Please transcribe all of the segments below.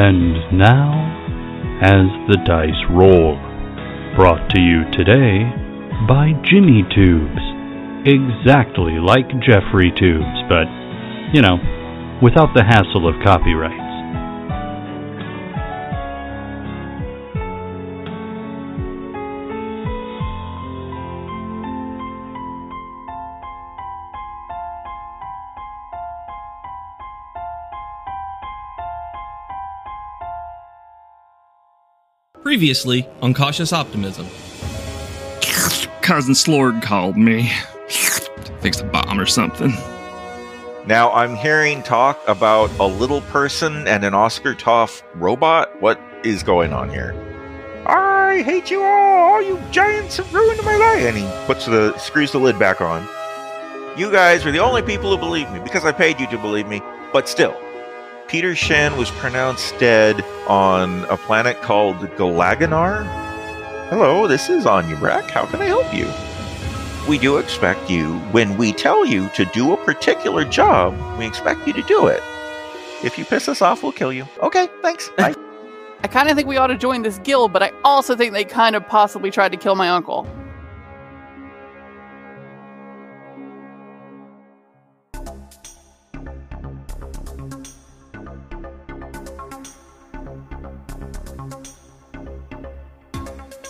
And now, as the dice roll, brought to you today by Jimmy Tubes. Exactly like Jeffries Tubes, but, you know, without the hassle of copyrights. Previously on Cautious Optimism. Cousin Slord called me. Fix a bomb or something. Now I'm hearing talk about a little person and an Oscar Toff robot. What is going on here? I hate you all! All you giants have ruined my life! And he puts the screws the lid back on. You guys are the only people who believe me because I paid you to believe me. But still, Peter Shand was pronounced dead on a planet called Galaganar. Hello, this is Anya. How can I help you? We do expect you, when we tell you to do a particular job, we expect you to do it. If you piss us off, we'll kill you. Okay, thanks. Bye. I kind of think we ought to join this guild, but I also think they kind of possibly tried to kill my uncle.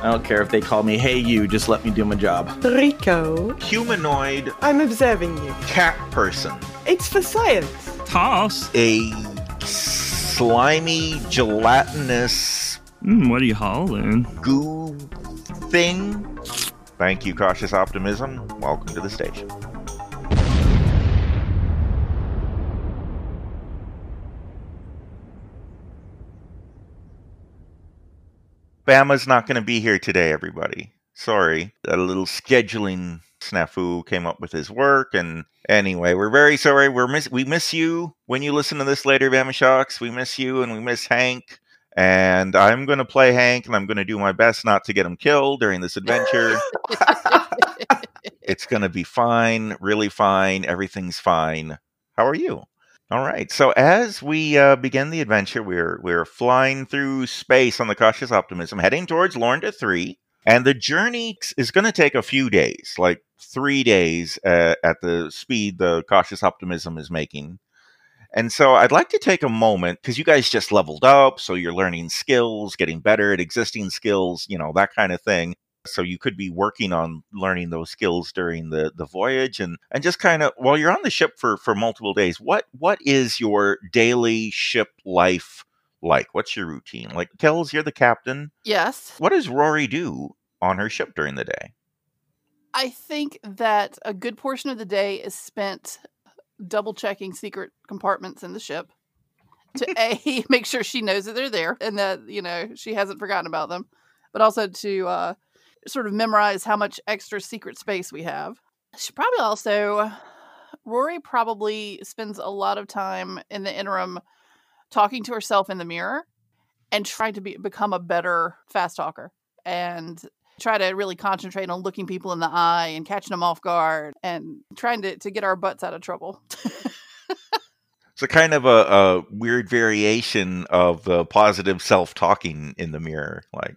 I don't care if they call me Hey You, just let me do my job. Rico, Humanoid I'm observing you. cat person. It's for science. Toss? A slimy, gelatinous Mm, what are you hauling? goo thing. Thank you, cautious optimism. Welcome to the station. Bama's not going to be here today, everybody. Sorry. A little scheduling snafu came up with his work. And anyway, we're very sorry. We're miss- we miss you when you listen to this later, Bama Shocks. We miss you and we miss Hank. And I'm going to play Hank and I'm going to do my best not to get him killed during this adventure. it's going to be fine, really fine. Everything's fine. How are you? All right. So as we uh, begin the adventure, we're we're flying through space on the cautious optimism, heading towards Lorna Three, and the journey is going to take a few days, like three days uh, at the speed the cautious optimism is making. And so I'd like to take a moment because you guys just leveled up, so you're learning skills, getting better at existing skills, you know, that kind of thing. So you could be working on learning those skills during the, the voyage and, and just kind of while you're on the ship for, for multiple days, what what is your daily ship life like? What's your routine? Like Kells, you're the captain. Yes. What does Rory do on her ship during the day? I think that a good portion of the day is spent double checking secret compartments in the ship to A, make sure she knows that they're there and that, you know, she hasn't forgotten about them, but also to uh, sort of memorize how much extra secret space we have. She probably also, Rory probably spends a lot of time in the interim talking to herself in the mirror and trying to be, become a better fast talker and try to really concentrate on looking people in the eye and catching them off guard and trying to, to get our butts out of trouble. It's a kind of a, a weird variation of the positive self talking in the mirror. Like,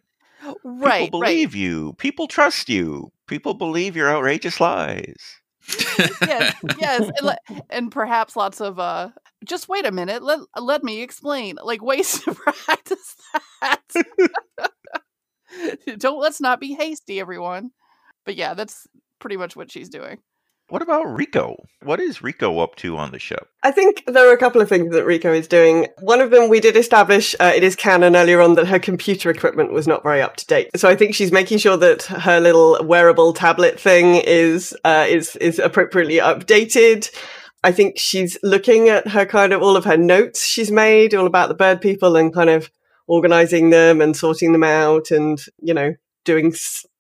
right, people right. believe you, people trust you, people believe your outrageous lies. yes, yes, and, le- and perhaps lots of uh just wait a minute, let let me explain. Like ways to practice that. Don't let's not be hasty, everyone. But yeah, that's pretty much what she's doing. What about Rico? What is Rico up to on the show? I think there are a couple of things that Rico is doing. One of them, we did establish uh, it is canon earlier on that her computer equipment was not very up to date. So I think she's making sure that her little wearable tablet thing is uh, is is appropriately updated. I think she's looking at her kind of all of her notes she's made all about the bird people and kind of organizing them and sorting them out and, you know, doing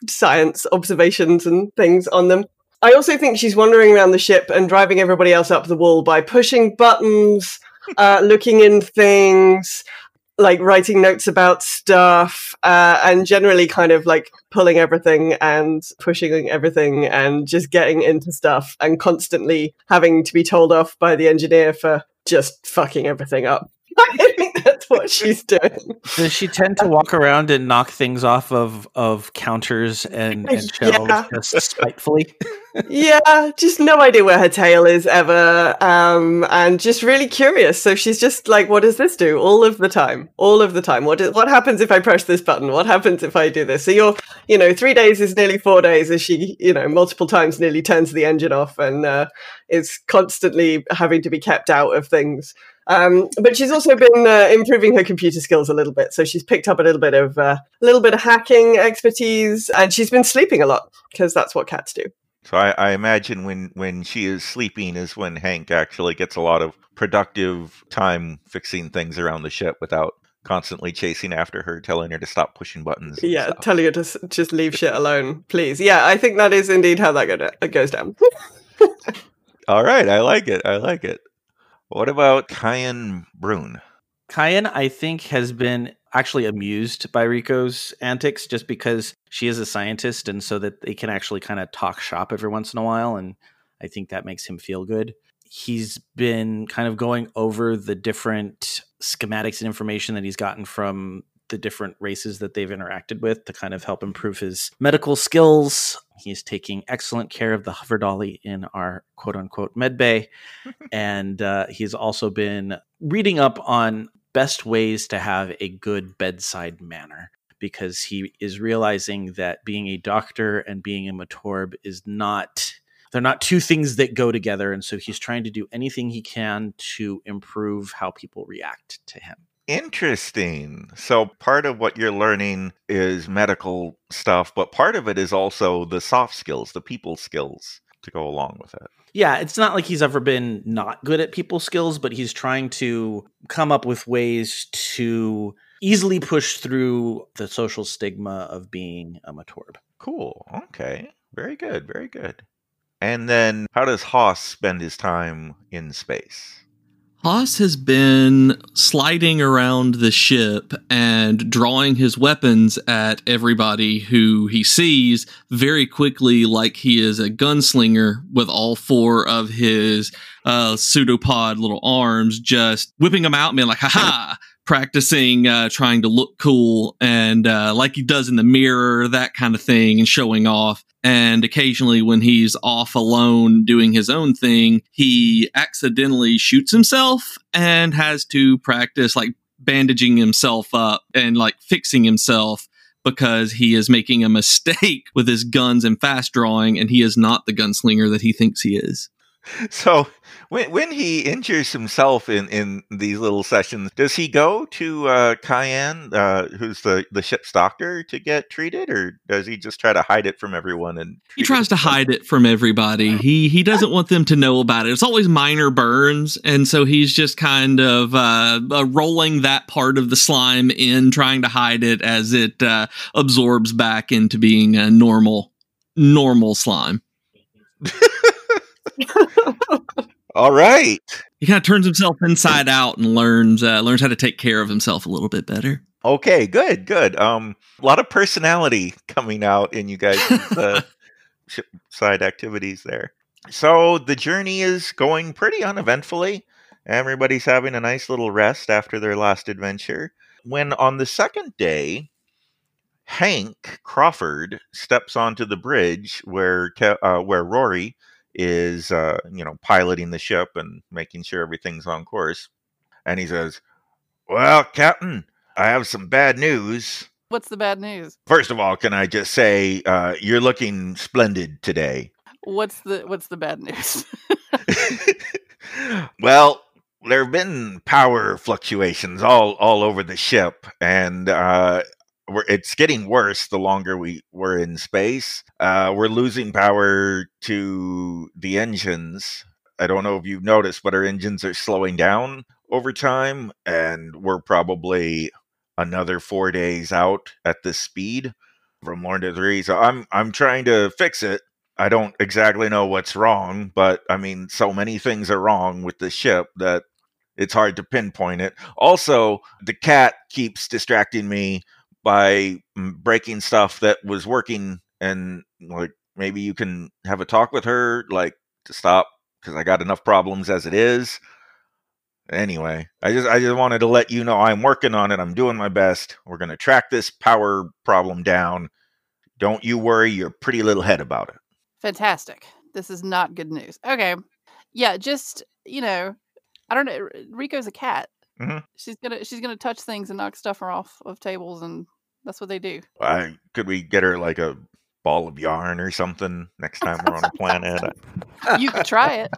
science observations and things on them. I also think she's wandering around the ship and driving everybody else up the wall by pushing buttons, uh, looking in things, like writing notes about stuff, uh, and generally kind of like pulling everything and pushing everything and just getting into stuff and constantly having to be told off by the engineer for just fucking everything up. I think that's what she's doing. Does she tend to walk around and knock things off of, of counters and, and shelves Yeah. just spitefully? yeah, just no idea where her tail is ever, um, and just really curious. So she's just like, "What does this do?" All of the time, all of the time. What is, what happens if I press this button? What happens if I do this? So you're, you know, three days is nearly four days as she, you know, multiple times nearly turns the engine off and uh, is constantly having to be kept out of things. Um, but she's also been uh, improving her computer skills a little bit. So she's picked up a little bit of uh, a little bit of hacking expertise, and she's been sleeping a lot because that's what cats do. So I, I imagine when when she is sleeping is when Hank actually gets a lot of productive time fixing things around the ship without constantly chasing after her, telling her to stop pushing buttons. and Yeah, stuff. telling her to just leave shit alone, please. Yeah, I think that is indeed how that goes down. All right, I like it. I like it. What about Kyan Brune? Cayenne, I think, has been actually amused by Rico's antics just because she is a scientist and so that they can actually kind of talk shop every once in a while. And I think that makes him feel good. He's been kind of going over the different schematics and information that he's gotten from the different races that they've interacted with to kind of help improve his medical skills. He's taking excellent care of the hover dolly in our quote unquote med bay. and uh, he's also been reading up on best ways to have a good bedside manner because he is realizing that being a doctor and being a matorb is not they're not two things that go together and so he's trying to do anything he can to improve how people react to him Interesting. So part of what you're learning is medical stuff, but part of it is also the soft skills, the people skills to go along with it. yeah it's not like he's ever been not good at people skills but he's trying to come up with ways to easily push through the social stigma of being a matorb Cool. Okay. Very good. Very good. And then how does Haas spend his time in space? Haas has been sliding around the ship and drawing his weapons at everybody who he sees very quickly, like he is a gunslinger with all four of his uh, pseudopod little arms, just whipping them out and being like, ha ha, practicing uh, trying to look cool and uh, like he does in the mirror, that kind of thing, and showing off. And occasionally, when he's off alone doing his own thing, he accidentally shoots himself and has to practice like bandaging himself up and like fixing himself because he is making a mistake with his guns and fast drawing, and he is not the gunslinger that he thinks he is. So when when he injures himself in, in these little sessions, does he go to uh, Cayenne, uh, who's the, the ship's doctor, to get treated, or does he just try to hide it from everyone? And He tries to hide it from everybody. He he doesn't want them to know about it. It's always minor burns, and so he's just kind of uh, uh, rolling that part of the slime in, trying to hide it as it uh, absorbs back into being a normal normal slime. All right. He kind of turns himself inside out and learns uh, learns how to take care of himself a little bit better. Okay, good, good. Um, a lot of personality coming out in you guys' uh, side activities there. So the journey is going pretty uneventfully. Everybody's having a nice little rest after their last adventure. When on the second day, Hank Crawford steps onto the bridge where uh, where Rory is, uh, you know, piloting the ship and making sure everything's on course, and he says, "Well, Captain." I have some bad news. What's the bad news? First of all, can I just say uh, you're looking splendid today? What's the what's the bad news? well, there have been power fluctuations all all over the ship, and uh, we're, it's getting worse the longer we we're in space. Uh, we're losing power to the engines. I don't know if you've noticed, but our engines are slowing down over time, and we're probably another four days out at this speed from Lorna Three. So I'm I'm trying to fix it. I don't exactly know what's wrong, but I mean, so many things are wrong with the ship that it's hard to pinpoint it. Also, the cat keeps distracting me by breaking stuff that was working, and like maybe you can have a talk with her, like to stop because I got enough problems as it is. Anyway, I just I just wanted to let you know I'm working on it. I'm doing my best. We're gonna track this power problem down. Don't you worry your pretty little head about it. Fantastic. This is not good news. Okay. Yeah, just, you know, I don't know. Rico's a cat. Mhm. She's gonna she's gonna touch things and knock stuff off of tables, and that's what they do. I could we get her like a ball of yarn or something next time we're on a planet? You could try it.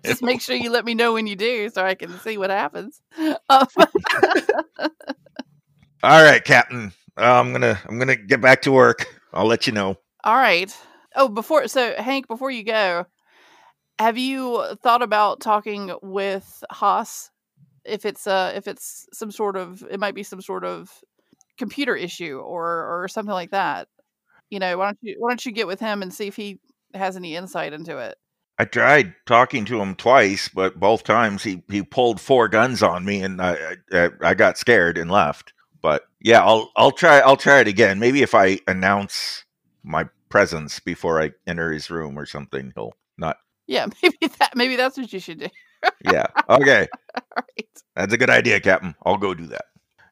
just make sure you let me know when you do, so I can see what happens. Um, All right, Captain. Uh, I'm gonna I'm gonna get back to work. I'll let you know. all right. Oh, before so Hank, before you go, have you thought about talking with Haas? If it's uh if it's some sort of it might be some sort of computer issue or or something like that. You know, why don't you why don't you get with him and see if he has any insight into it? I tried talking to him twice, but both times he, he pulled four guns on me, and I, I I got scared and left. But yeah, I'll I'll try I'll try it again. Maybe if I announce my presence before I enter his room or something, he'll not. Yeah, maybe that maybe that's what you should do. Yeah. Okay. All right. That's a good idea, Captain. I'll go do that.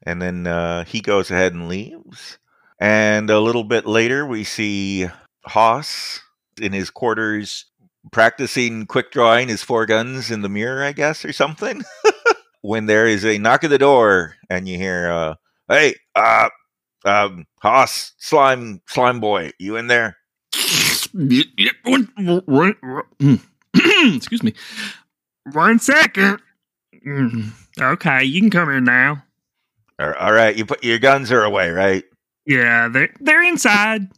And then uh, he goes ahead and leaves. And a little bit later, we see Haas in his quarters practicing quick drawing his four guns in the mirror, I guess, or something. when there is a knock at the door, and you hear, uh, "Hey, uh, um, Haas, slime, slime boy, you in there?" Excuse me. One second. Mm, Okay, you can come in now. All right, you put your guns are away, right? Yeah, they're they're inside.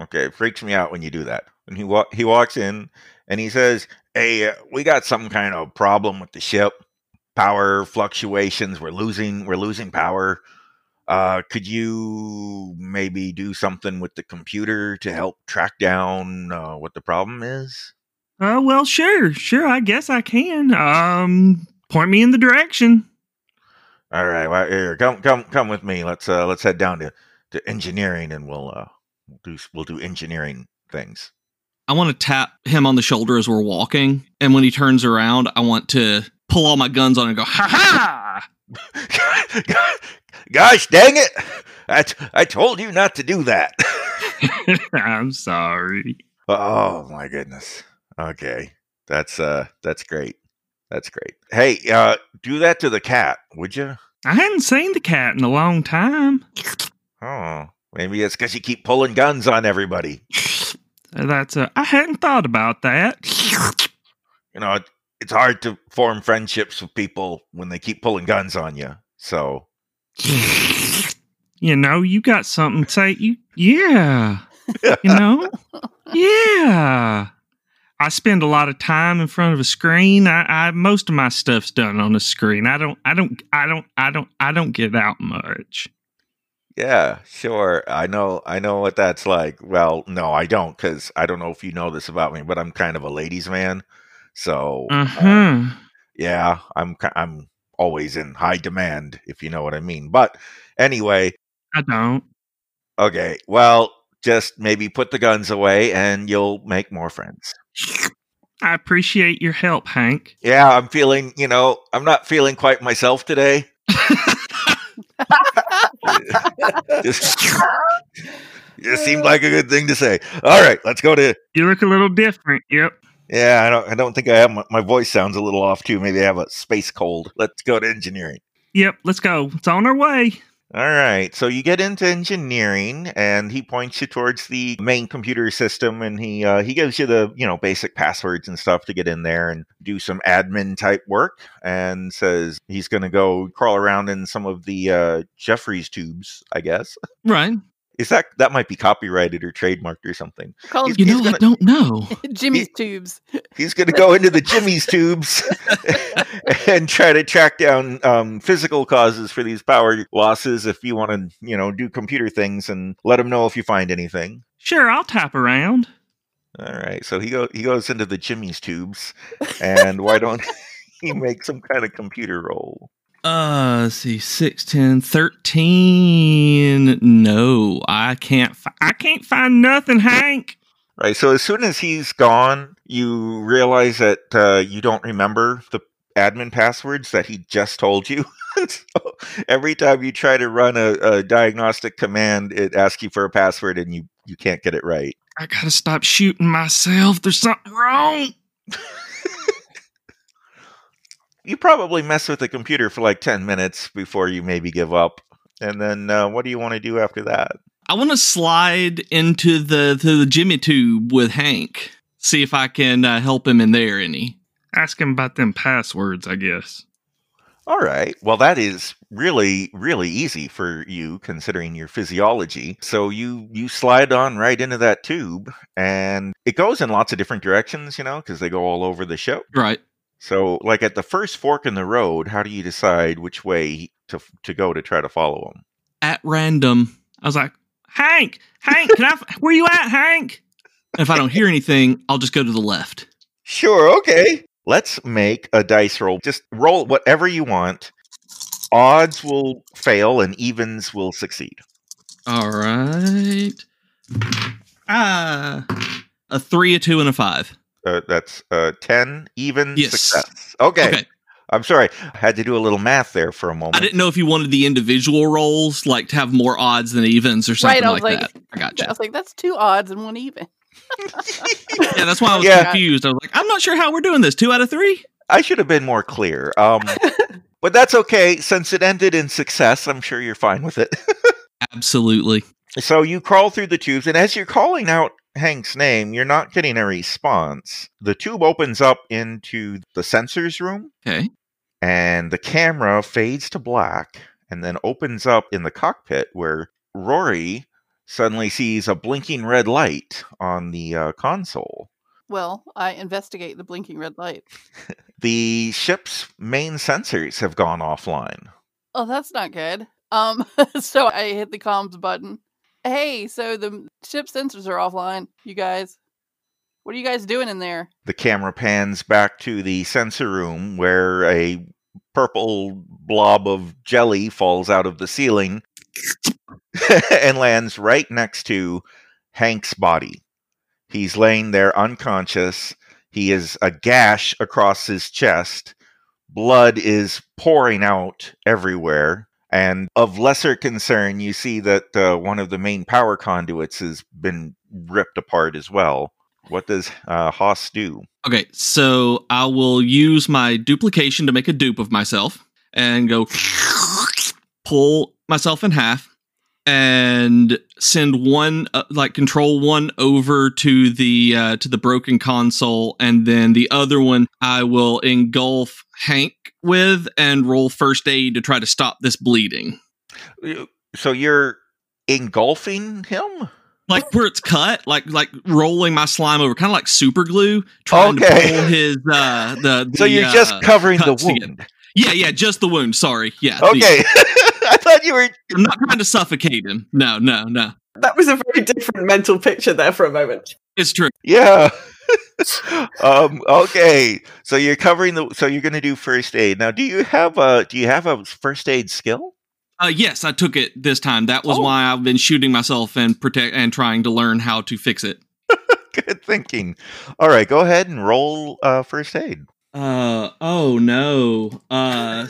Okay, it freaks me out when you do that. And he wa- he walks in and he says, "Hey, uh, we got some kind of problem with the ship. Power fluctuations. We're losing we're losing power. Uh, could you maybe do something with the computer to help track down uh, what the problem is?" Uh, well, sure, sure. I guess I can. Um, point me in the direction. All right, well, here, come come come with me. Let's uh let's head down to, to engineering and we'll uh we'll do we'll do engineering things. I want to tap him on the shoulder as we're walking, and when he turns around, I want to pull all my guns on and go, "Ha ha!" Gosh dang it! I, t- I told you not to do that. I'm sorry. oh my goodness. Okay. That's uh that's great. That's great. Hey, uh do that to the cat, would you? I hadn't seen the cat in a long time. Oh, maybe it's cuz you keep pulling guns on everybody. That's uh, I hadn't thought about that. You know, it, it's hard to form friendships with people when they keep pulling guns on you. So, you know, you got something to say. You, yeah. You know, yeah. I spend a lot of time in front of a screen. I, I most of my stuff's done on the screen. I don't, I don't, I don't, I don't, I don't get out much. yeah, sure. I know I know what that's like. Well, no, I don't cuz I don't know if you know this about me, but I'm kind of a ladies man. So, Uh huh. yeah, I'm I'm always in high demand if you know what I mean. But anyway, I don't. okay. Well, just maybe put the guns away and you'll make more friends. I appreciate your help, Hank. Yeah, I'm feeling, you know, I'm not feeling quite myself today. just, just seemed like a good thing to say. All right, let's go to. You look a little different. Yep. Yeah, I don't. I don't think I have my, my voice sounds a little off too. Maybe I have a space cold. Let's go to engineering. Yep. Let's go. It's on our way. All right, so you get into engineering, and he points you towards the main computer system, and he uh, he gives you the you know basic passwords and stuff to get in there and do some admin type work, and says he's going to go crawl around in some of the uh, Jeffries tubes. I guess Right. Is that that might be copyrighted or trademarked or something. Called He's- You he's know, I gonna- don't know. Jimmy's tubes. He's going to go into the Jimmy's tubes and try to track down um, physical causes for these power losses. If you want to, you know, do computer things and let him know if you find anything. Sure, I'll tap around. All right, so he go he goes into the Jimmy's tubes, and why don't he make some kind of computer roll? Uh, let's see, 6, 10, 13. No, I can't. Fi- I can't find nothing, Hank. Right. So as soon as he's gone, you realize that uh, you don't remember the admin passwords that he just told you. so every time you try to run a, a, diagnostic command, it asks you for a password, and you you can't get it right. I gotta stop shooting myself. There's something wrong. you probably mess with the computer for like ten minutes before you maybe give up, and then uh, what do you want to do after that? I want to slide into the to the Jimmy tube with Hank. See if I can uh, help him in there any. Ask him about them passwords, I guess. All right. Well, that is really, really easy for you considering your physiology. So you you slide on right into that tube, and it goes in lots of different directions, you know, because they go all over the ship. Right. So, like at the first fork in the road, how do you decide which way to to go to try to follow them? At random. I was like, Hank, Hank, can I? Where you at, Hank? And if I don't hear anything, I'll just go to the left. Sure. Okay. Let's make a dice roll. Just roll whatever you want. Odds will fail and evens will succeed. All right. Ah, a three, a two, and a five. Uh, that's uh, ten even yes. success. Okay. Okay. I'm sorry. I had to do a little math there for a moment. I didn't know if you wanted the individual rolls, like to have more odds than evens or something right, I like, was like, that. I got you. I was like, that's two odds and one even. yeah, that's why I was Yeah. confused. I was like, I'm not sure how we're doing this. Two out of three? I should have been more clear. Um, but that's okay. Since it ended in success, I'm sure you're fine with it. Absolutely. so you crawl through the tubes, and as you're calling out Hank's name, you're not getting a response. The tube opens up into the sensors room, Okay. and the camera fades to black and then opens up in the cockpit where Rory suddenly sees a blinking red light on the uh, console. Well, I investigate the blinking red light. The ship's main sensors have gone offline. Oh, that's not good. Um, so I hit the comms button. Hey, so the ship sensors are offline. You guys, what are you guys doing in there? The camera pans back to the sensor room where a purple blob of jelly falls out of the ceiling and lands right next to Hank's body. He's laying there unconscious. He is a gash across his chest. Blood is pouring out everywhere. And of lesser concern, you see that uh, one of the main power conduits has been ripped apart as well. What does uh, Haas do? Okay, so I will use my duplication to make a dupe of myself and go pull myself in half and send one uh, like control one over to the uh, to the broken console and then the other one I will engulf Hank with and roll first aid to try to stop this bleeding. So you're engulfing him? Like where it's cut, like like rolling my slime over, kind of like super glue, trying Okay. to pull his uh the, the So you're just uh, covering the together. wound. Yeah, yeah, just the wound. Sorry. Yeah. Okay. Thought you were. I'm not trying to suffocate him. No, no, no. That was a very different mental picture there for a moment. It's true. Yeah. um, okay. So you're covering the. So you're going to do first aid now. Do you have a? Do you have a first aid skill? Uh, yes, I took it this time. That was Oh. why I've been shooting myself and protect and trying to learn how to fix it. Good thinking. All right, go ahead and roll uh, first aid. Uh oh no. Uh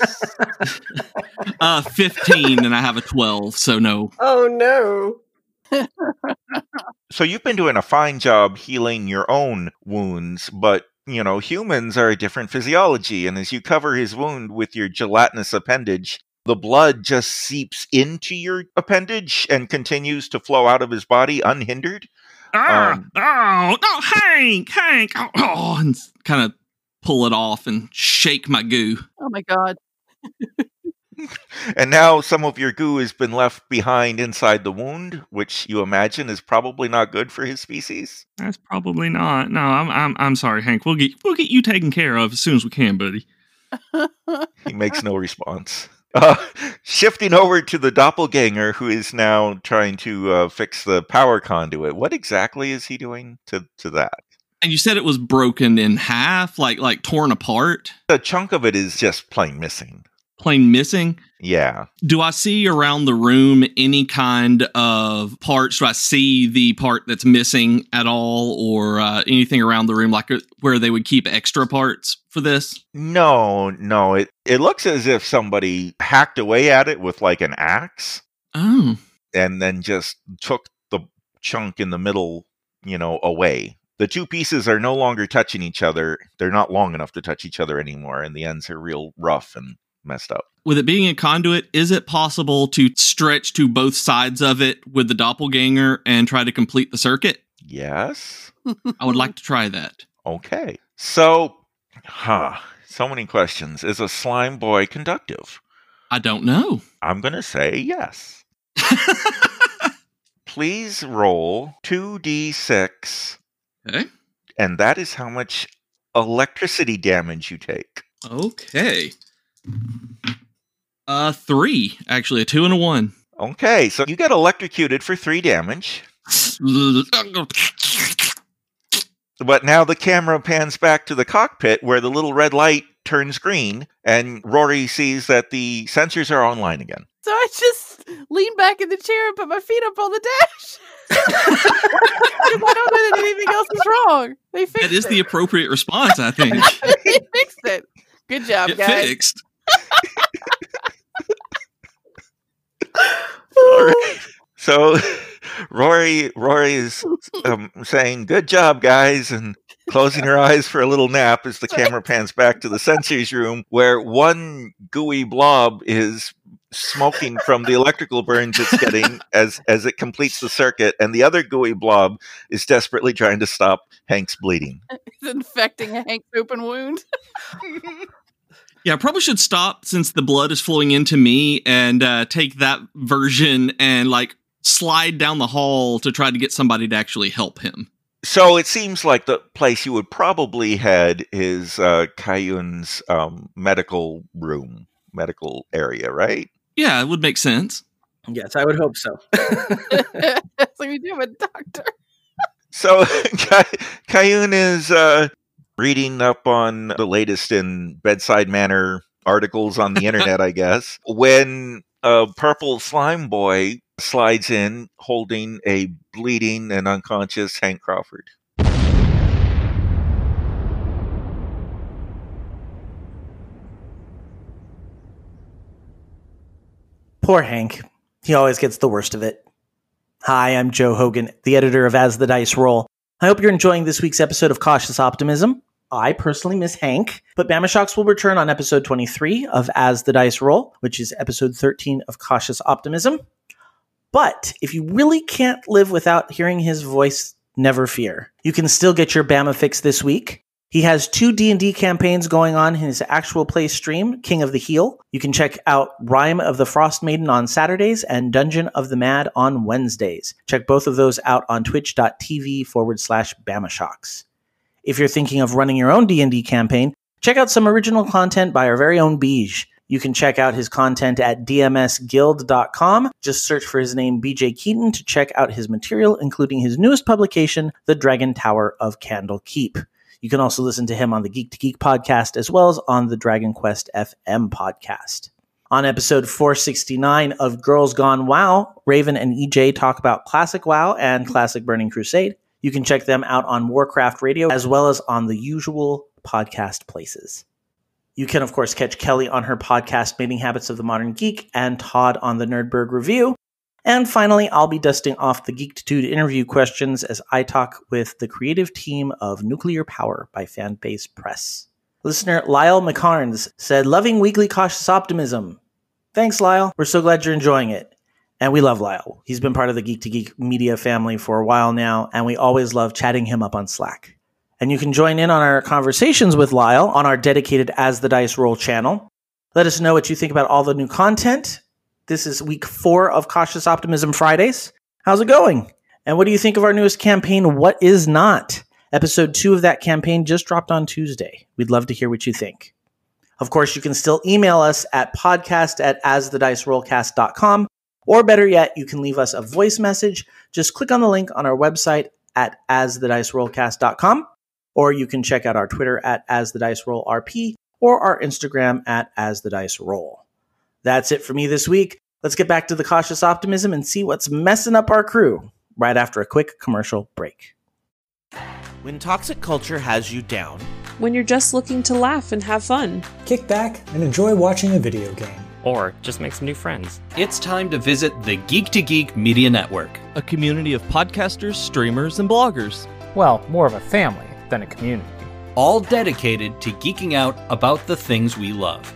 uh 15 and I have a 12, so no. Oh no. So you've been doing a fine job healing your own wounds, but you know humans are a different physiology, and as you cover his wound with your gelatinous appendage, the blood just seeps into your appendage and continues to flow out of his body unhindered. Ah, Um, oh, no, Hank, Hank. Oh, Oh, and kind of pull it off and shake my goo. Oh my god. and now some of your goo has been left behind inside the wound, which you imagine is probably not good for his species. That's probably not. No, I'm I'm I'm sorry, Hank. We'll get we'll get you taken care of as soon as we can, buddy. He makes no response. Uh, shifting over to the doppelganger, who is now trying to uh, fix the power conduit. What exactly is he doing to to that? And you said it was broken in half, like like torn apart, A chunk of it is just plain missing. plain missing. Yeah. Do I see around the room any kind of parts? Do I see the part that's missing at all, or uh, anything around the room, like uh, where they would keep extra parts for this? No, no. It it looks as if somebody hacked away at it with like an axe Oh, and then just took the chunk in the middle, you know, away. The two pieces are no longer touching each other. They're not long enough to touch each other anymore, and the ends are real rough and messed up. with it being a conduit, is it possible to stretch to both sides of it with the doppelganger and try to complete the circuit? Yes. I would like to try that. Okay. So, huh. So many questions. Is a slime boy conductive? I don't know. I'm going to say yes. Please roll 2d6, Okay. and that is how much electricity damage you take. Okay. Uh, three actually, a two and a one. Okay, so you get electrocuted for three damage, but now the camera pans back to the cockpit where the little red light turns green, and Rory sees that the sensors are online again. So I just lean back in the chair and put my feet up on the dash. Because I don't know that anything else is wrong. They fixed That is it. the appropriate response, I think. they fixed it. Good job, Get guys. fixed. All right. So Rory Rory is um, saying, "Good job, guys," and closing her eyes for a little nap as the camera pans back to the sensors room, where one gooey blob is smoking from the electrical burns it's getting as as it completes the circuit, and the other gooey blob is desperately trying to stop Hank's bleeding. It's infecting Hank's open wound. Yeah, I probably should stop since the blood is flowing into me and uh, take that version and like slide down the hall to try to get somebody to actually help him. So it seems like the place you would probably head is uh, Kayun's um, medical room, medical area, right? Yeah, it would make sense. Yes, I would hope so. That's like we do with doctor. So Kay- Kayun is uh, reading up on the latest in bedside manner articles on the internet, I guess, when a purple slime boy slides in holding a bleeding and unconscious Hank Crawford. Poor Hank. He always gets the worst of it. Hi, I'm Joe Hogan, the editor of As the Dice Roll. I hope you're enjoying this week's episode of Cautious Optimism. I personally miss Hank, but Bama Shocks will return on episode 23 of As the Dice Roll, which is episode 13 of Cautious Optimism. But if you really can't live without hearing his voice, never fear. You can still get your Bama fix this week. He has two D&D campaigns going on in his actual play stream, King of the Heel. You can check out Rime of the Frostmaiden on Saturdays and Dungeon of the Mad on Wednesdays. Check both of those out on twitch.tv forward slash Bamashocks. If you're thinking of running your own D&D campaign, check out some original content by our very own Beej. You can check out his content at dmsguild.com. Just search for his name, BJ Keaton, to check out his material, including his newest publication, The Dragon Tower of Candlekeep. You can also listen to him on the Geek to Geek podcast as well as on the Dragon Quest FM podcast. On episode 469 of Girls Gone WoW, Raven and EJ talk about classic WoW and classic Burning Crusade. You can check them out on Warcraft Radio as well as on the usual podcast places. You can, of course, catch Kelly on her podcast, Mating Habits of the Modern Geek, and Todd on the Nerdberg Review. And finally, I'll be dusting off the Geektitude interview questions as I talk with the creative team of Nuclear Power by Fanbase Press. Listener Lyle McCarnes said, Loving weekly cautious optimism. Thanks, Lyle. We're so glad you're enjoying it. And we love Lyle. He's been part of the Geek to Geek media family for a while now, and we always love chatting him up on Slack. And you can join in on our conversations with Lyle on our dedicated As the Dice Roll channel. Let us know what you think about all the new content. This is week four of Cautious Optimism Fridays. How's it going? And what do you think of our newest campaign, What Is Not? Episode two of that campaign just dropped on Tuesday. We'd love to hear what you think. Of course, you can still email us at podcast at asthedicerollcast.com, or better yet, you can leave us a voice message. Just click on the link on our website at asthedicerollcast.com, or you can check out our Twitter at asthedicerollrp or our Instagram at asthediceroll. That's it for me this week. Let's get back to the cautious optimism and see what's messing up our crew right after a quick commercial break. When toxic culture has you down, when you're just looking to laugh and have fun, kick back and enjoy watching a video game, or just make some new friends. It's time to visit the Geek to Geek Media Network, a community of podcasters, streamers, and bloggers. Well, more of a family than a community. All dedicated to geeking out about the things we love.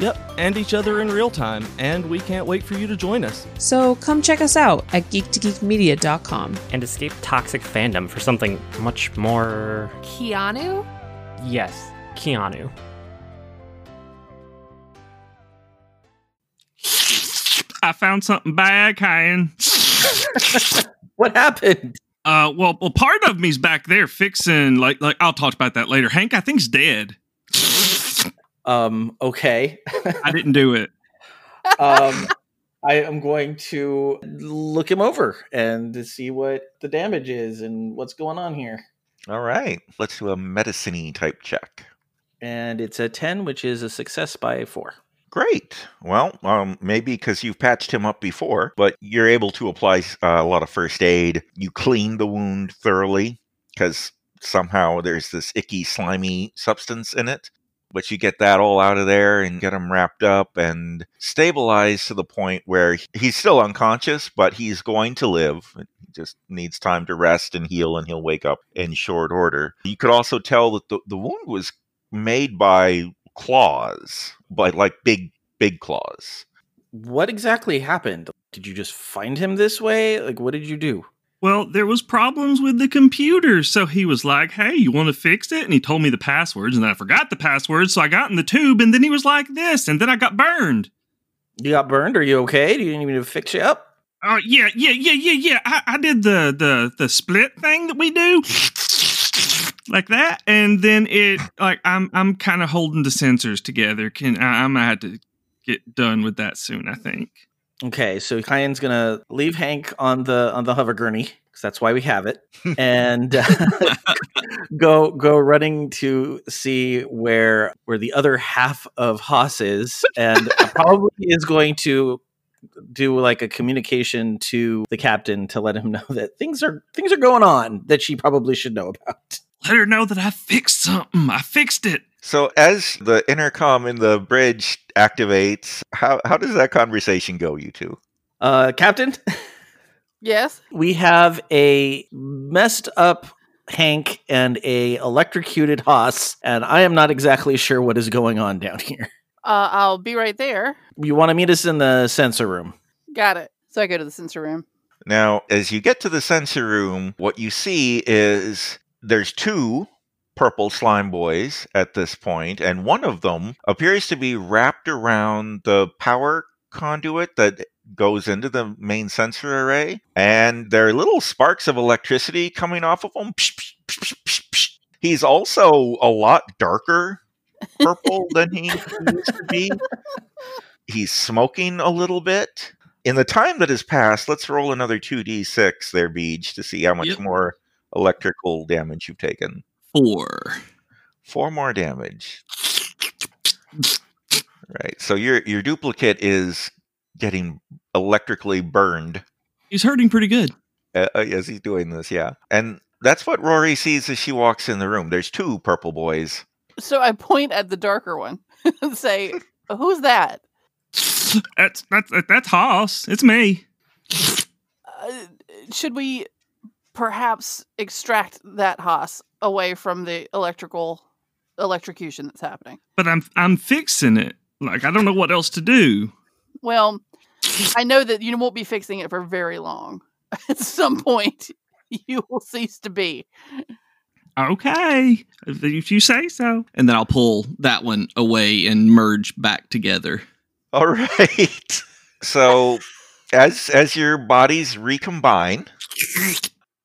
Yep, and each other in real time, and we can't wait for you to join us. So come check us out at geektogeekmedia.com and escape toxic fandom for something much more. Keanu? Yes, Keanu. I found something bad, Kyan. what happened? Uh, well, well, part of me's back there fixing. Like, like I'll talk about that later. Hank, I think's dead. Um. Okay. I didn't do it. um. I am going to look him over and to see what the damage is and what's going on here. All right, let's do a medicine type check. And it's a 10, which is a success by four. Great. Well, um, maybe because you've patched him up before, but you're able to apply uh, a lot of first aid. You clean the wound thoroughly because somehow there's this icky, slimy substance in it. But you get that all out of there and get him wrapped up and stabilized to the point where he's still unconscious, but he's going to live. He just needs time to rest and heal, and he'll wake up in short order. You could also tell that the, the wound was made by claws, by like big, big claws. What exactly happened? Did you just find him this way? Like, what did you do? Well, there was problems with the computer, so he was like, "Hey, you want to fix it?" And he told me the passwords, and then I forgot the passwords, so I got in the tube, and then he was like this, and then I got burned. You got burned? Are you okay? Do you need me to fix you up? Oh yeah, yeah, yeah, yeah, yeah. I, I did the the the split thing that we do, like that, and then it like I'm I'm kind of holding the sensors together. Can I, I'm gonna have to get done with that soon? I think. Okay, so Kyan's gonna leave Hank on the on the hover gurney because that's why we have it, and uh, go go running to see where where the other half of Haas is, and probably is going to do like a communication to the captain to let him know that things are things are going on that she probably should know about. Let her know that I fixed something. I fixed it. So as the intercom in the bridge activates, how how does that conversation go, you two? Uh, Captain. Yes. We have a messed up Hank and a electrocuted Haas, and I am not exactly sure what is going on down here. Uh, I'll be right there. You want to meet us in the sensor room? Got it. So I go to the sensor room. Now, as you get to the sensor room, what you see is there's two purple slime boys at this point, and one of them appears to be wrapped around the power conduit that goes into the main sensor array, and there are little sparks of electricity coming off of him. He's also a lot darker purple than he used to be. He's smoking a little bit. In the time that has passed, let's roll another 2d6 there, Beej, to see how much Yep. more electrical damage you've taken. Four. Four more damage. Right. So your your duplicate is getting electrically burned He's hurting pretty good. uh, uh, as he's doing this. Yeah, and that's what Rory sees as she walks in the room. There's two purple boys. So I point at the darker one and say, "Who's that?" That's that's that's Haas. It's me. Uh, should we perhaps extract that Haas away from the electrical electrocution that's happening. But I'm I'm fixing it. Like I don't know what else to do. Well, I know that you won't be fixing it for very long. At some point, you will cease to be. Okay, if if you say so. And then I'll pull that one away and merge back together. All right. So as as your bodies recombine,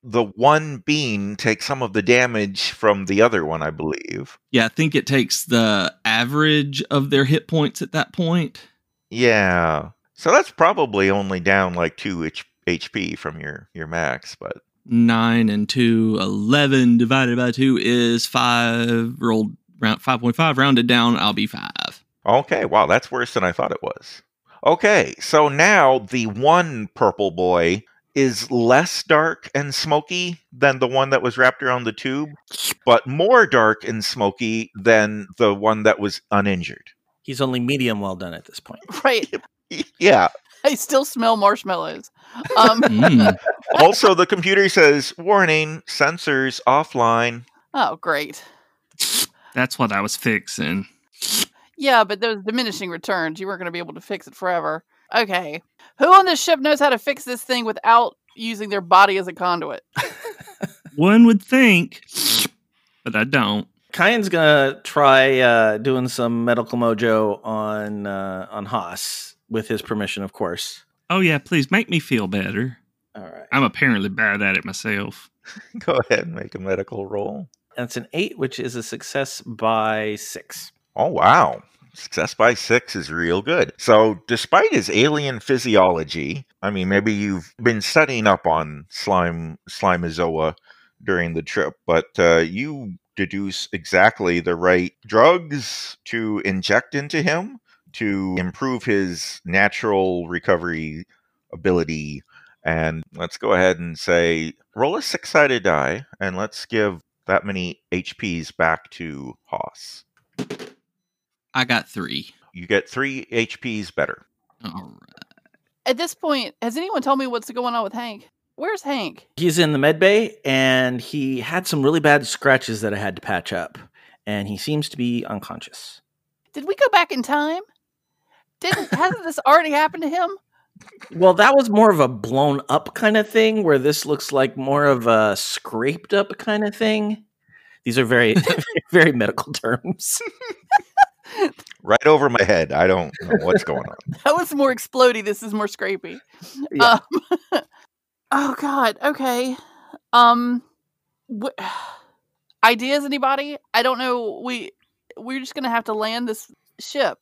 the one being takes some of the damage from the other one, I believe. Yeah, I think it takes the average of their hit points at that point. Yeah. So that's probably only down like 2 H- HP from your your max, but 9 and 2, 11 divided by 2 is 5. Rolled round 5.5, rounded down, I'll be 5. Okay, wow, that's worse than I thought it was. Okay, so now the one purple boy is less dark and smoky than the one that was wrapped around the tube, but more dark and smoky than the one that was uninjured. He's only medium well done at this point. Right. Yeah. I still smell marshmallows. Um, Mm. Also, the computer says, warning, sensors offline. oh, great. That's what I was fixing. Yeah, but those diminishing returns, you weren't going to be able to fix it forever. Okay. Who on this ship knows how to fix this thing without using their body as a conduit? One would think, but I don't. Kyan's gonna try uh, doing some medical mojo on uh, on Haas with his permission, of course. Oh yeah, please make me feel better. All right. I'm apparently bad at it myself. Go ahead and make a medical roll. And it's an eight, which is a success by six. Oh, wow. Success by six is real good. So, despite his alien physiology, I mean, maybe you've been studying up on slime, slimeozoa during the trip, but uh, you deduce exactly the right drugs to inject into him to improve his natural recovery ability. And let's go ahead and say, roll a six sided die, and let's give that many HPs back to Haas. I got 3. You get three HPs better. All right. At this point, has anyone told me what's going on with Hank? Where's Hank? He's in the med bay, and he had some really bad scratches that I had to patch up, and he seems to be unconscious. Did we go back in time? Didn't hasn't this already happened to him? Well, that was more of a blown up kind of thing, where this looks like more of a scraped up kind of thing. These are very, very medical terms. Right over my head. I don't know what's going on. That was more explody. This is more scrapey. Yeah. Um, oh God. Okay. Um. Wh- ideas? Anybody? I don't know. We we're just gonna have to land this ship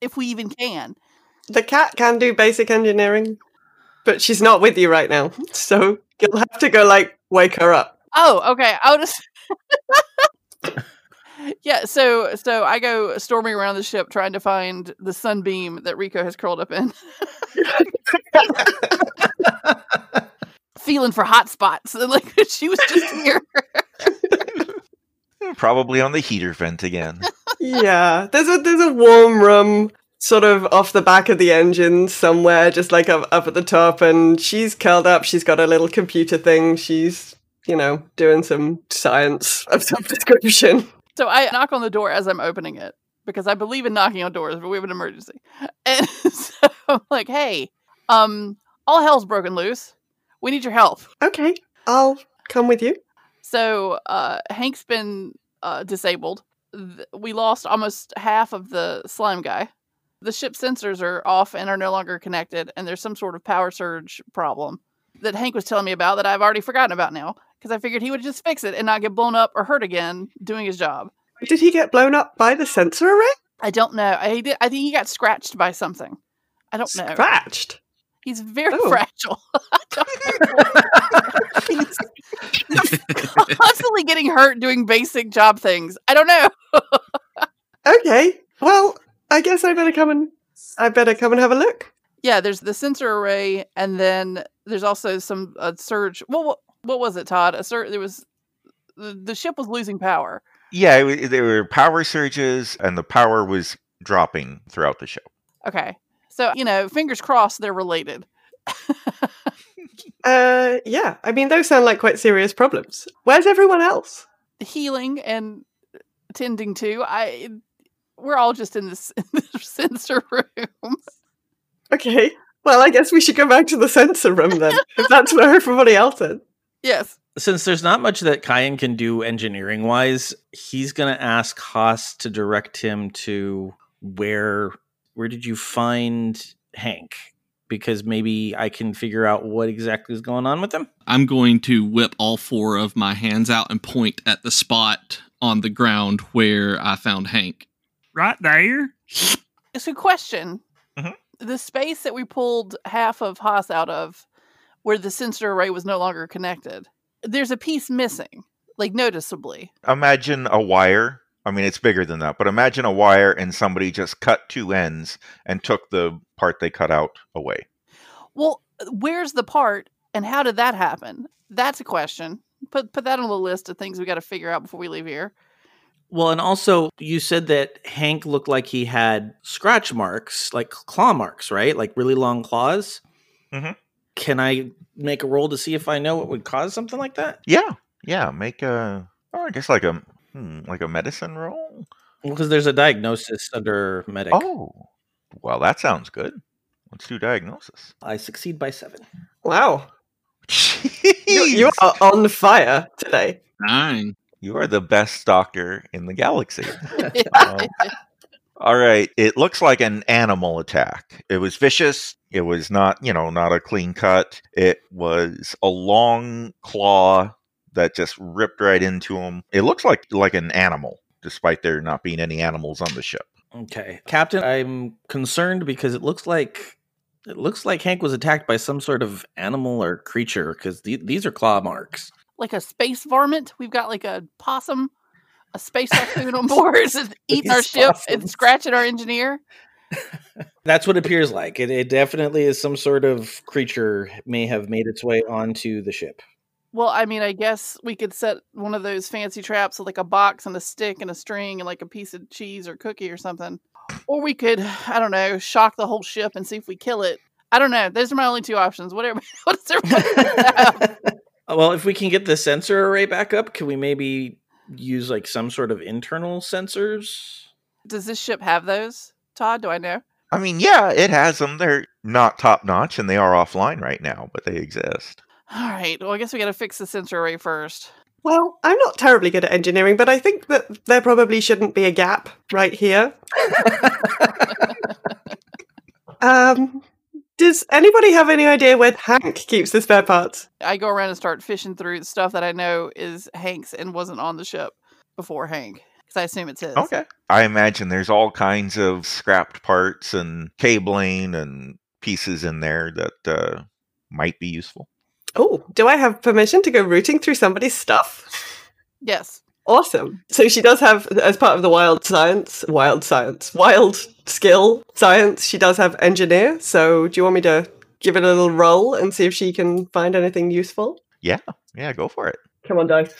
if we even can. The cat can do basic engineering, but she's not with you right now. So you'll have to go, like, wake her up. Oh, okay. I'll just. yeah. So so I go storming around the ship trying to find the sunbeam that Rico has curled up in. Feeling for hot spots, like she was just here. Probably on the heater vent again. yeah, there's a there's a warm room sort of off the back of the engine somewhere, just like up, up at the top, and she's curled up. She's got a little computer thing. She's you know doing some science of some description. So I knock on the door as I'm opening it because I believe in knocking on doors, but we have an emergency. And so I'm like, hey, um, all hell's broken loose. We need your help. Okay, I'll come with you. So uh, Hank's been uh, disabled. Th- We lost almost half of the slime guy. The ship sensors are off and are no longer connected, and there's some sort of power surge problem that Hank was telling me about that I've already forgotten about now because I figured he would just fix it and not get blown up or hurt again doing his job. Did he get blown up by the sensor array? I don't know. I did, I think he got scratched by something. I don't know. Scratched. He's very Oh. fragile. I don't know. he's, he's constantly getting hurt doing basic job things. I don't know. Okay, well, I guess I better come and I better come and have a look. Yeah, there's the sensor array, and then there's also some uh, surge. Well, what, what was it, Todd? A sur- There was the, the ship was losing power. Yeah, it, wa- there were power surges, and the power was dropping throughout the show. Okay, so you know, fingers crossed they're related. Uh, yeah. I mean, those sound like quite serious problems. Where's everyone else? Healing and tending to. I. We're all just in this, in this sensor room. Okay. Well, I guess we should go back to the sensor room then, if that's where everybody else is. Yes. Since there's not much that Kyan can do engineering wise, he's gonna ask Haas to direct him to where where did you find Hank? Because maybe I can figure out what exactly is going on with him. I'm going to whip all four of my hands out and point at the spot on the ground where I found Hank. Right there. So, question: Mhm. the space that we pulled half of Haas out of, where the sensor array was no longer connected, there's a piece missing, like noticeably. Imagine a wire. I mean, it's bigger than that, but imagine a wire and somebody just cut two ends and took the part they cut out away. Well, where's the part, and how did that happen? That's a question. Put put that on the list of things we got to figure out before we leave here. Well, and also you said that Hank looked like he had scratch marks, like claw marks, right? Like really long claws. Mhm. Can I make a roll to see if I know what would cause something like that? Yeah, yeah. Make a, oh, I guess like a, hmm, like a medicine roll. Because there's a diagnosis under medic. Oh, well, that sounds good. Let's do diagnosis. I succeed by seven. Wow. You, you are on fire today. Nine. You are the best doctor in the galaxy. Um, all right. It looks like an animal attack. It was vicious. It was not, you know, not a clean cut. It was a long claw that just ripped right into him. It looks like like an animal, despite there not being any animals on the ship. Okay, Captain, I'm concerned because it looks like it looks like Hank was attacked by some sort of animal or creature because these are claw marks. like a space varmint. We've got like a possum, a space raccoon on board, is eating our ship and scratching our engineer. That's what it appears like. It, it definitely is some sort of creature may have made its way onto the ship. Well, I mean, I guess we could set one of those fancy traps with like a box and a stick and a string and like a piece of cheese or cookie or something. Or we could, I don't know, shock the whole ship and see if we kill it. I don't know. Those are my only two options. Whatever. What's everybody? Well, if we can get the sensor array back up, can we maybe use like some sort of internal sensors? Does this ship have those? Todd, do I know? I mean, yeah, it has them. They're not top notch and they are offline right now, but they exist. All right. Well, I guess we got to fix the sensor array first. Well, I'm not terribly good at engineering, but I think that there probably shouldn't be a gap right here. um, does anybody have any idea where Hank keeps the spare parts? I go around and start fishing through stuff that I know is Hank's and wasn't on the ship before Hank, because I assume it's his. Okay. I imagine there's all kinds of scrapped parts and cabling and pieces in there that uh, might be useful. Oh, do I have permission to go rooting through somebody's stuff? Yes. Awesome. So she does have, as part of the wild science, wild science, wild skill science, she does have engineer. So do you want me to give it a little roll and see if she can find anything useful? Yeah, yeah, go for it. Come on, dice.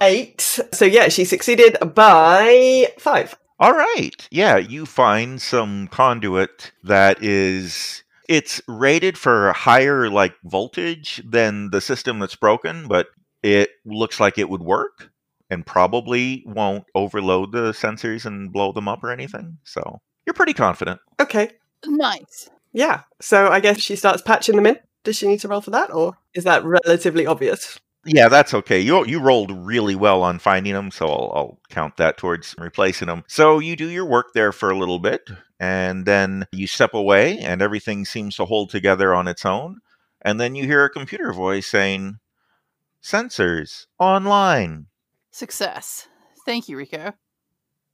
Eight. So yeah, she succeeded by five. All right. Yeah, you find some conduit that is it's rated for higher like voltage than the system that's broken, but it looks like it would work and probably won't overload the sensors and blow them up or anything. So, you're pretty confident. Okay. Nice. Yeah. So I guess she starts patching them in. Does she need to roll for that, or is that relatively obvious? Yeah, that's okay. You you rolled really well on finding them, so I'll, I'll count that towards replacing them. So you do your work there for a little bit, and then you step away, and everything seems to hold together on its own. And then you hear a computer voice saying, "Sensors online." Success. Thank you, Rico.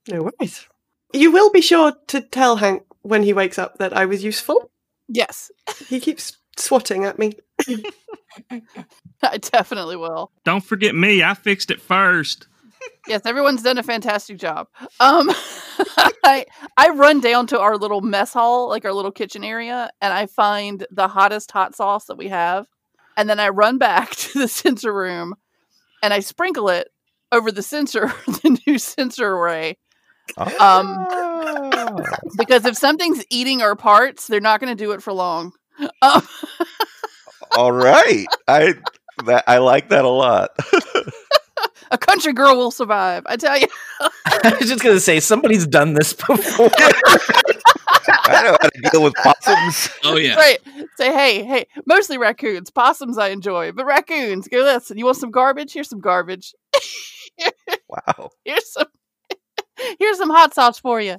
No worries. You will be sure to tell Hank when he wakes up that I was useful. Yes. He keeps swatting at me. I definitely will. Don't forget me. I fixed it first. Yes, everyone's done a fantastic job. Um, I I run down to our little mess hall, like our little kitchen area, and I find the hottest hot sauce that we have, and then I run back to the sensor room, and I sprinkle it over the sensor, the new sensor array. Um, because if something's eating our parts, they're not going to do it for long. Um, All right. I that I like that a lot. A country girl will survive. I tell you. I was just gonna say somebody's done this before. I know how to deal with possums. Oh yeah. Right. Say, hey, hey, mostly raccoons. Possums I enjoy, but raccoons, go listen. You want some garbage? Here's some garbage. Wow. Here's some here's some hot sauce for you.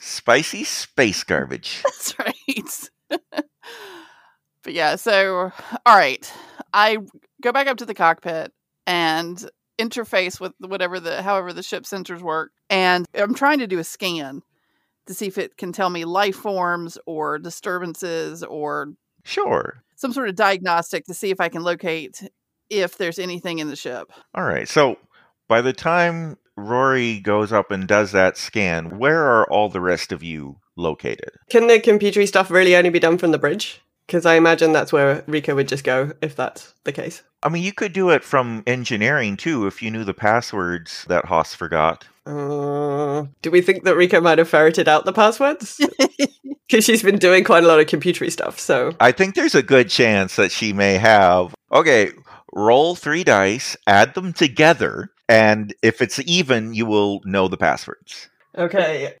Spicy space garbage. That's right. but yeah, so all right. I go back up to the cockpit and interface with whatever the however the ship sensors work. And I'm trying to do a scan to see if it can tell me life forms or disturbances or Sure. some sort of diagnostic to see if I can locate if there's anything in the ship. All right. So by the time Rory goes up and does that scan, where are all the rest of you located? Can the computery stuff really only be done from the bridge? Because I imagine that's where Rico would just go if that's the case. I mean, you could do it from engineering too if you knew the passwords that Haas forgot. Uh, do we think that Rico might have ferreted out the passwords? Because she's been doing quite a lot of computery stuff. So I think there's a good chance that she may have. Okay, roll three dice, add them together, and if it's even, you will know the passwords. okay.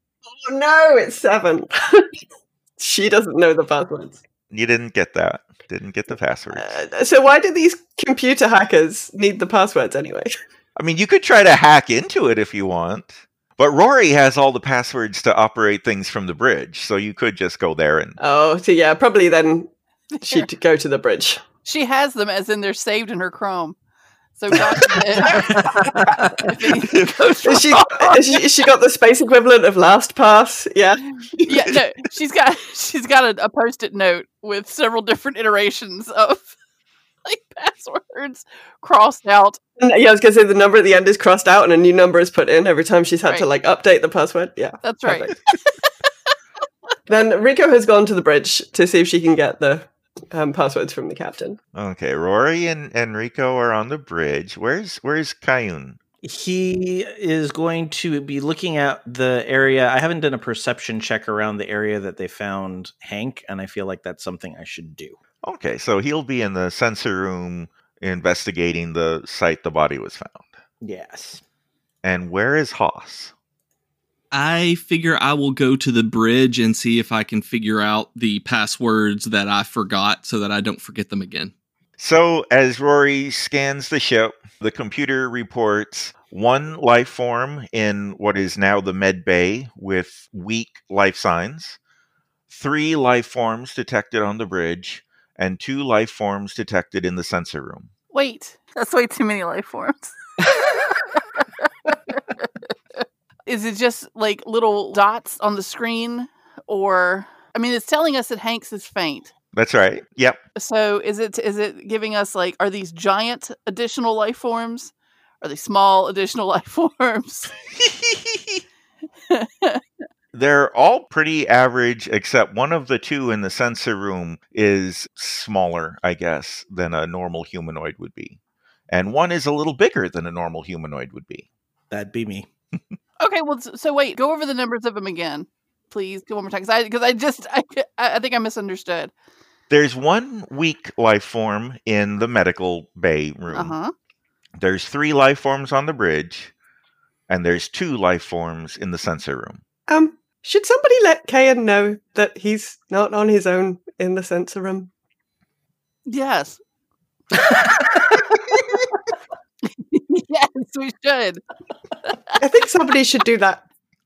Oh no, it's seven. she doesn't know the passwords. You didn't get that. Didn't get the passwords. Uh, so why do these computer hackers need the passwords anyway? I mean, you could try to hack into it if you want. But Rory has all the passwords to operate things from the bridge, so you could just go there and Oh, so yeah, probably then she'd go to the bridge. She has them as in they're saved in her Chrome. So God forbid if anything goes Has she, wrong. has she, has she got the space equivalent of LastPass? Yeah. yeah, no, she's got she's got a, a post-it note with several different iterations of like passwords crossed out. Uh, yeah, I was going to say the number at the end is crossed out and a new number is put in every time she's had to like update the password. Yeah. That's right. Then Rico has gone to the bridge to see if she can get the um, passwords from the captain. Okay, Rory and Enrico are on the bridge. Where's where's Kayun? He is going to be looking at the area. I haven't done a perception check around the area that they found Hank, and I feel like that's something I should do. Okay, so he'll be in the sensor room investigating the site the body was found. Yes. And where is Haas? I figure I will go to the bridge and see if I can figure out the passwords that I forgot so that I don't forget them again. So, as Rory scans the ship, the computer reports one life form in what is now the med bay with weak life signs, three life forms detected on the bridge, and two life forms detected in the sensor room. Wait, that's way too many life forms. Is it just like little dots on the screen? Or, I mean, it's telling us that Hanks is faint. That's right. Yep. So is it is it giving us like are these giant additional life forms? Are they small additional life forms? They're all pretty average, except one of the two in the sensor room is smaller, I guess, than a normal humanoid would be. And one is a little bigger than a normal humanoid would be. That'd be me. okay, well, so wait, go over the numbers of them again, please. Go one more time, because I because I just I, I think I misunderstood. There's one weak life form in the medical bay room. Uh huh. There's three life forms on the bridge, and there's two life forms in the sensor room. Um, should somebody let Kayan know that he's not on his own in the sensor room? Yes. yes, we should. I think somebody should do that.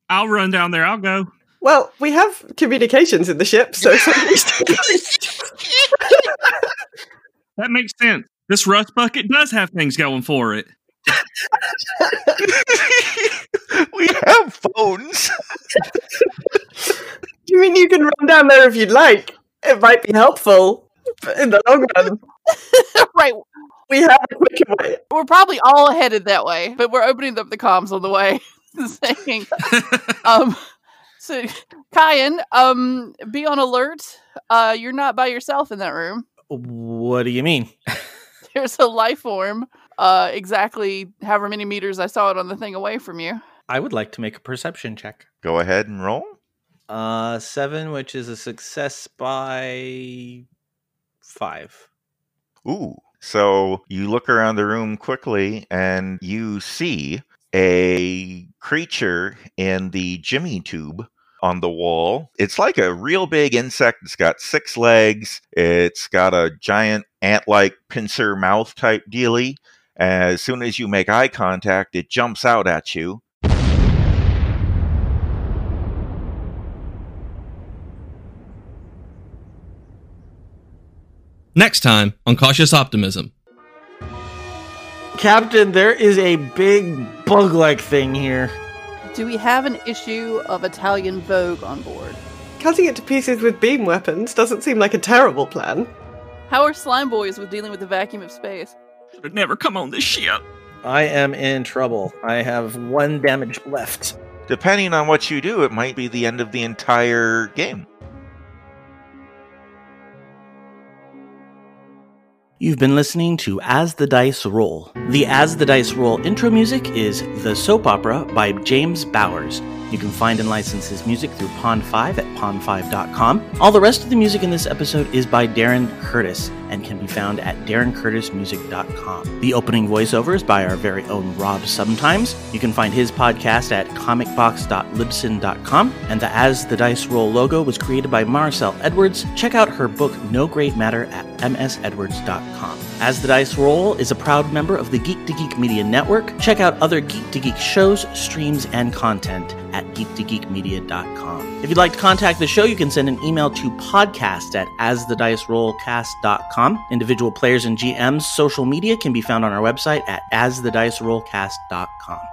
I'll run down there. I'll go. Well, we have communications in the ship, so That makes sense. This rust bucket does have things going for it. we have phones. You mean you can run down there if you'd like? It might be helpful in the long run. right. We have a quicker way. We're probably all headed that way, but we're opening up the comms on the way, saying, um, so Kyan, um, be on alert. Uh, you're not by yourself in that room. What do you mean? There's a life form, uh, exactly however many meters I saw it on the thing away from you. I would like to make a perception check. Go ahead and roll. Uh, seven, which is a success by five. Ooh. So you look around the room quickly and you see a creature in the Jeffries tube on the wall. It's like a real big insect. It's got six legs. It's got a giant ant like pincer mouth type dealy. As soon as you make eye contact, it jumps out at you. Next time on Cautious Optimism. Captain, there is a big bug like thing here. Do we have an issue of Italian Vogue on board? Cutting it to pieces with beam weapons doesn't seem like a terrible plan. How are slime boys with dealing with the vacuum of space? Should have never come on this ship. I am in trouble. I have one damage left. Depending on what you do, it might be the end of the entire game. You've been listening to As the Dice Roll. The As the Dice Roll intro music is The Soap Opera by James Bowers. You can find and license his music through Pond5 at pond5.com. All the rest of the music in this episode is by Darren Curtis and can be found at darrencurtismusic.com. The opening voiceover is by our very own Rob Sometimes. You can find his podcast at comicbox.libsyn.com. And the As the Dice Roll logo was created by Maricel Edwards. Check out her book No Great Matter at msedwards.com. As the Dice Roll is a proud member of the Geek to Geek Media Network. Check out other Geek to Geek shows, streams, and content at geektogeekmedia.com. If you'd like to contact the show, you can send an email to podcast at asthedicerollcast.com. Individual players and GMs' social media can be found on our website at asthedicerollcast.com.